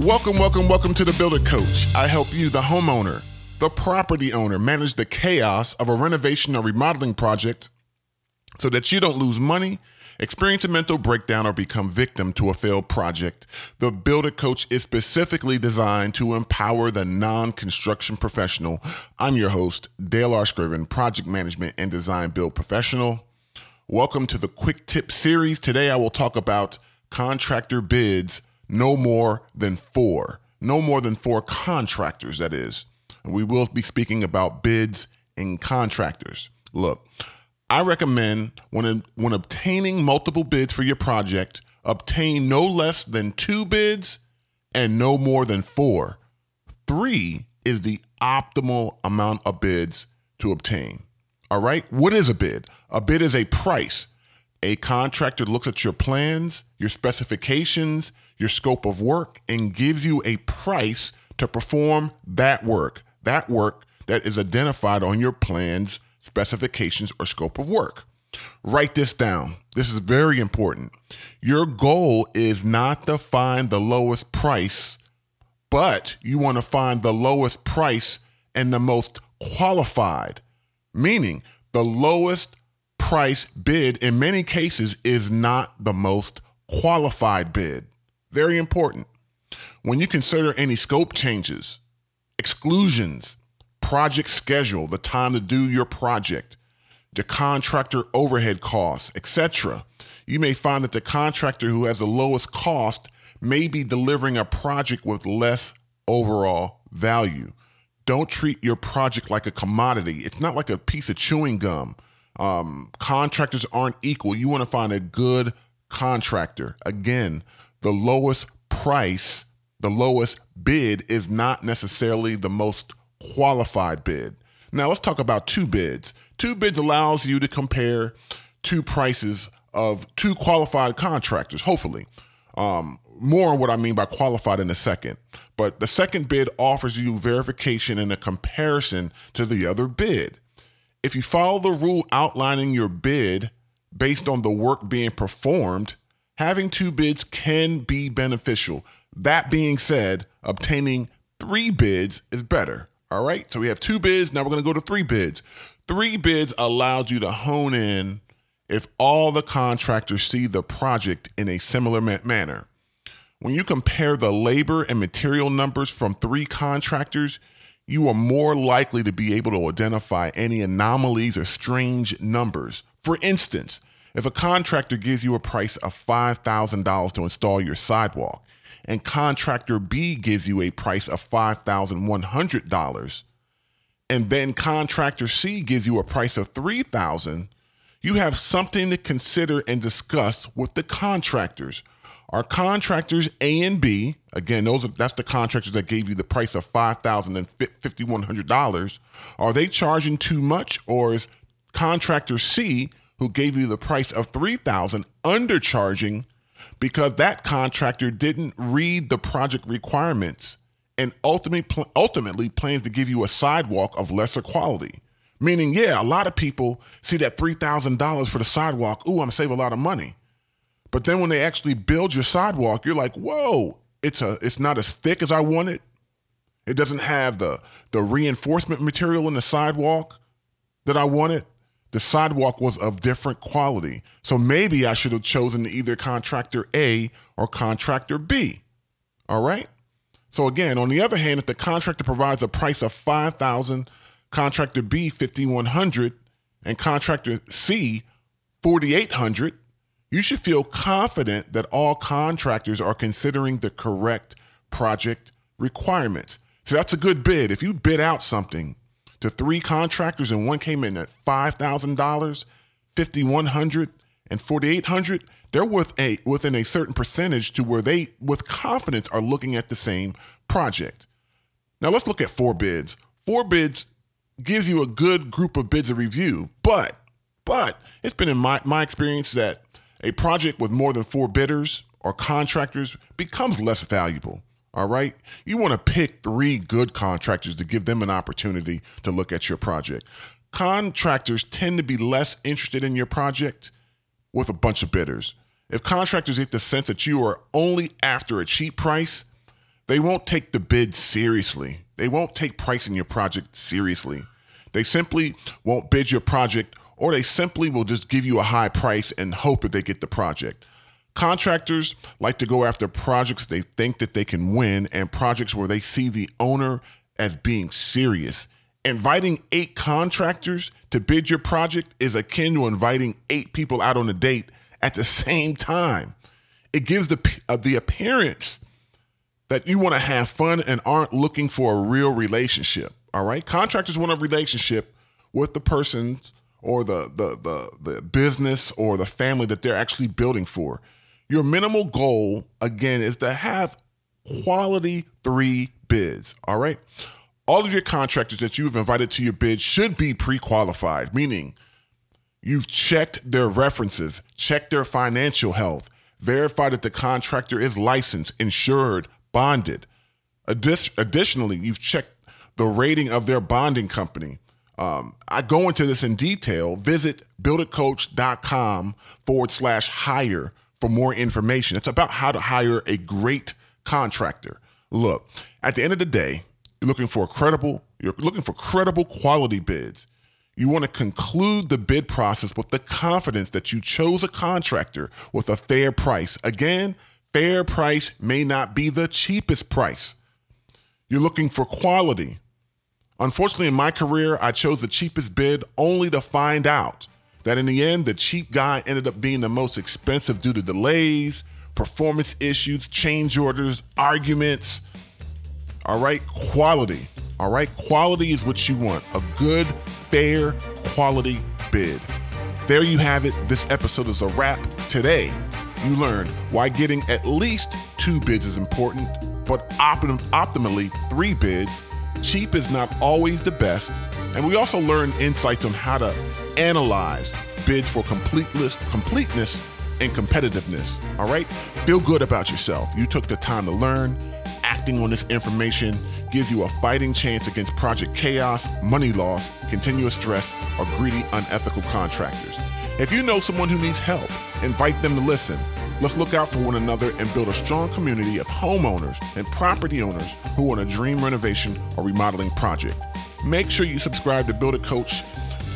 Welcome, welcome, welcome to the Build It Coach. I help you, the homeowner, the property owner, manage the chaos of a renovation or remodeling project so that you don't lose money, experience a mental breakdown, or become victim to a failed project. The Build It Coach is specifically designed to empower the non construction professional. I'm your host, Dale R. Scriven, project management and design build professional. Welcome to the Quick Tip series. Today I will talk about contractor bids no more than four. No more than four contractors, that is. And we will be speaking about bids and contractors. Look, I recommend when, when obtaining multiple bids for your project, obtain no less than two bids and no more than four. Three is the optimal amount of bids to obtain. All right. What is a bid? A bid is a price. A contractor looks at your plans, your specifications, your scope of work and gives you a price to perform that work, that work that is identified on your plans, specifications, or scope of work. Write this down. This is very important. Your goal is not to find the lowest price, but you want to find the lowest price and the most qualified, meaning the lowest price bid in many cases is not the most qualified bid. Very important. When you consider any scope changes, exclusions, project schedule, the time to do your project, the contractor overhead costs, etc., you may find that the contractor who has the lowest cost may be delivering a project with less overall value. Don't treat your project like a commodity. It's not like a piece of chewing gum. Um, contractors aren't equal. You want to find a good contractor. Again, the lowest price, the lowest bid is not necessarily the most qualified bid. Now let's talk about two bids. Two bids allows you to compare two prices of two qualified contractors, hopefully. Um, more on what I mean by qualified in a second. But the second bid offers you verification and a comparison to the other bid. If you follow the rule outlining your bid based on the work being performed, having two bids can be beneficial. That being said, obtaining three bids is better. All right. So we have two bids. Now we're going to go to three bids. Three bids allows you to hone in if all the contractors see the project in a similar manner. When you compare the labor and material numbers from three contractors, you are more likely to be able to identify any anomalies or strange numbers. For instance, if a contractor gives you a price of $5,000 to install your sidewalk, and contractor B gives you a price of $5,100, and then contractor C gives you a price of 3,000, you have something to consider and discuss with the contractors. Are contractors A and B, again, those are, that's the contractors that gave you the price of $5,000 $5,100, are they charging too much or is contractor C who gave you the price of 3000 undercharging because that contractor didn't read the project requirements and ultimately ultimately plans to give you a sidewalk of lesser quality. Meaning, yeah, a lot of people see that $3,000 for the sidewalk, ooh, I'm gonna save a lot of money. But then when they actually build your sidewalk, you're like, whoa, it's a it's not as thick as I wanted. It doesn't have the the reinforcement material in the sidewalk that I wanted the sidewalk was of different quality. So maybe I should have chosen either contractor A or contractor B. All right? So again, on the other hand, if the contractor provides a price of 5000 contractor B 5100 and contractor C 4800 you should feel confident that all contractors are considering the correct project requirements. So that's a good bid. If you bid out something to three contractors and one came in at $5,000, $5,100, and $4,800, they're worth a, within a certain percentage to where they, with confidence, are looking at the same project. Now let's look at four bids. Four bids gives you a good group of bids to review, but but it's been in my, my experience that a project with more than four bidders or contractors becomes less valuable. All right. You want to pick three good contractors to give them an opportunity to look at your project. Contractors tend to be less interested in your project with a bunch of bidders. If contractors get the sense that you are only after a cheap price, they won't take the bid seriously. They won't take pricing your project seriously. They simply won't bid your project, or they simply will just give you a high price and hope that they get the project. Contractors like to go after projects they think that they can win and projects where they see the owner as being serious. Inviting eight contractors to bid your project is akin to inviting eight people out on a date at the same time. It gives the uh, the appearance that you want to have fun and aren't looking for a real relationship. All right, contractors want a relationship with the persons or the the the the business or the family that they're actually building for. Your minimal goal again is to have quality three bids. All right. All of your contractors that you've invited to your bid should be pre-qualified, meaning you've checked their references, checked their financial health, verified that the contractor is licensed, insured, bonded. Addi- additionally, you've checked the rating of their bonding company. Um, I go into this in detail. Visit builditcoach.com forward slash hire for more information. It's about how to hire a great contractor. Look, at the end of the day, you're looking for credible, you're looking for credible quality bids. You want to conclude the bid process with the confidence that you chose a contractor with a fair price. Again, fair price may not be the cheapest price. You're looking for quality. Unfortunately, in my career, I chose the cheapest bid only to find out that in the end, the cheap guy ended up being the most expensive due to delays, performance issues, change orders, arguments. All right, quality. All right, quality is what you want a good, fair, quality bid. There you have it. This episode is a wrap. Today, you learned why getting at least two bids is important, but optim- optimally three bids. Cheap is not always the best. And we also learned insights on how to analyze bids for completeness, completeness and competitiveness. All right? Feel good about yourself. You took the time to learn. Acting on this information gives you a fighting chance against project chaos, money loss, continuous stress, or greedy, unethical contractors. If you know someone who needs help, invite them to listen. Let's look out for one another and build a strong community of homeowners and property owners who want a dream renovation or remodeling project. Make sure you subscribe to Build It Coach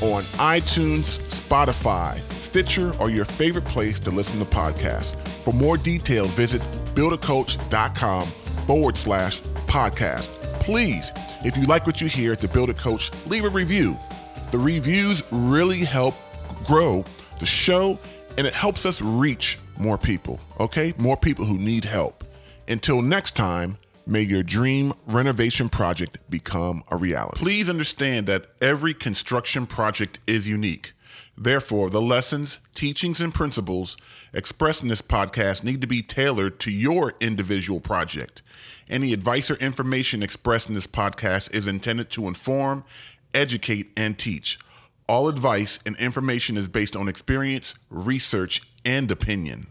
on iTunes, Spotify, Stitcher, or your favorite place to listen to podcasts. For more details, visit builditcoach.com forward slash podcast. Please, if you like what you hear at the Build It Coach, leave a review. The reviews really help grow the show and it helps us reach more people, okay? More people who need help. Until next time, may your dream renovation project become a reality. Please understand that every construction project is unique. Therefore, the lessons, teachings, and principles expressed in this podcast need to be tailored to your individual project. Any advice or information expressed in this podcast is intended to inform, educate, and teach. All advice and information is based on experience, research, and opinion.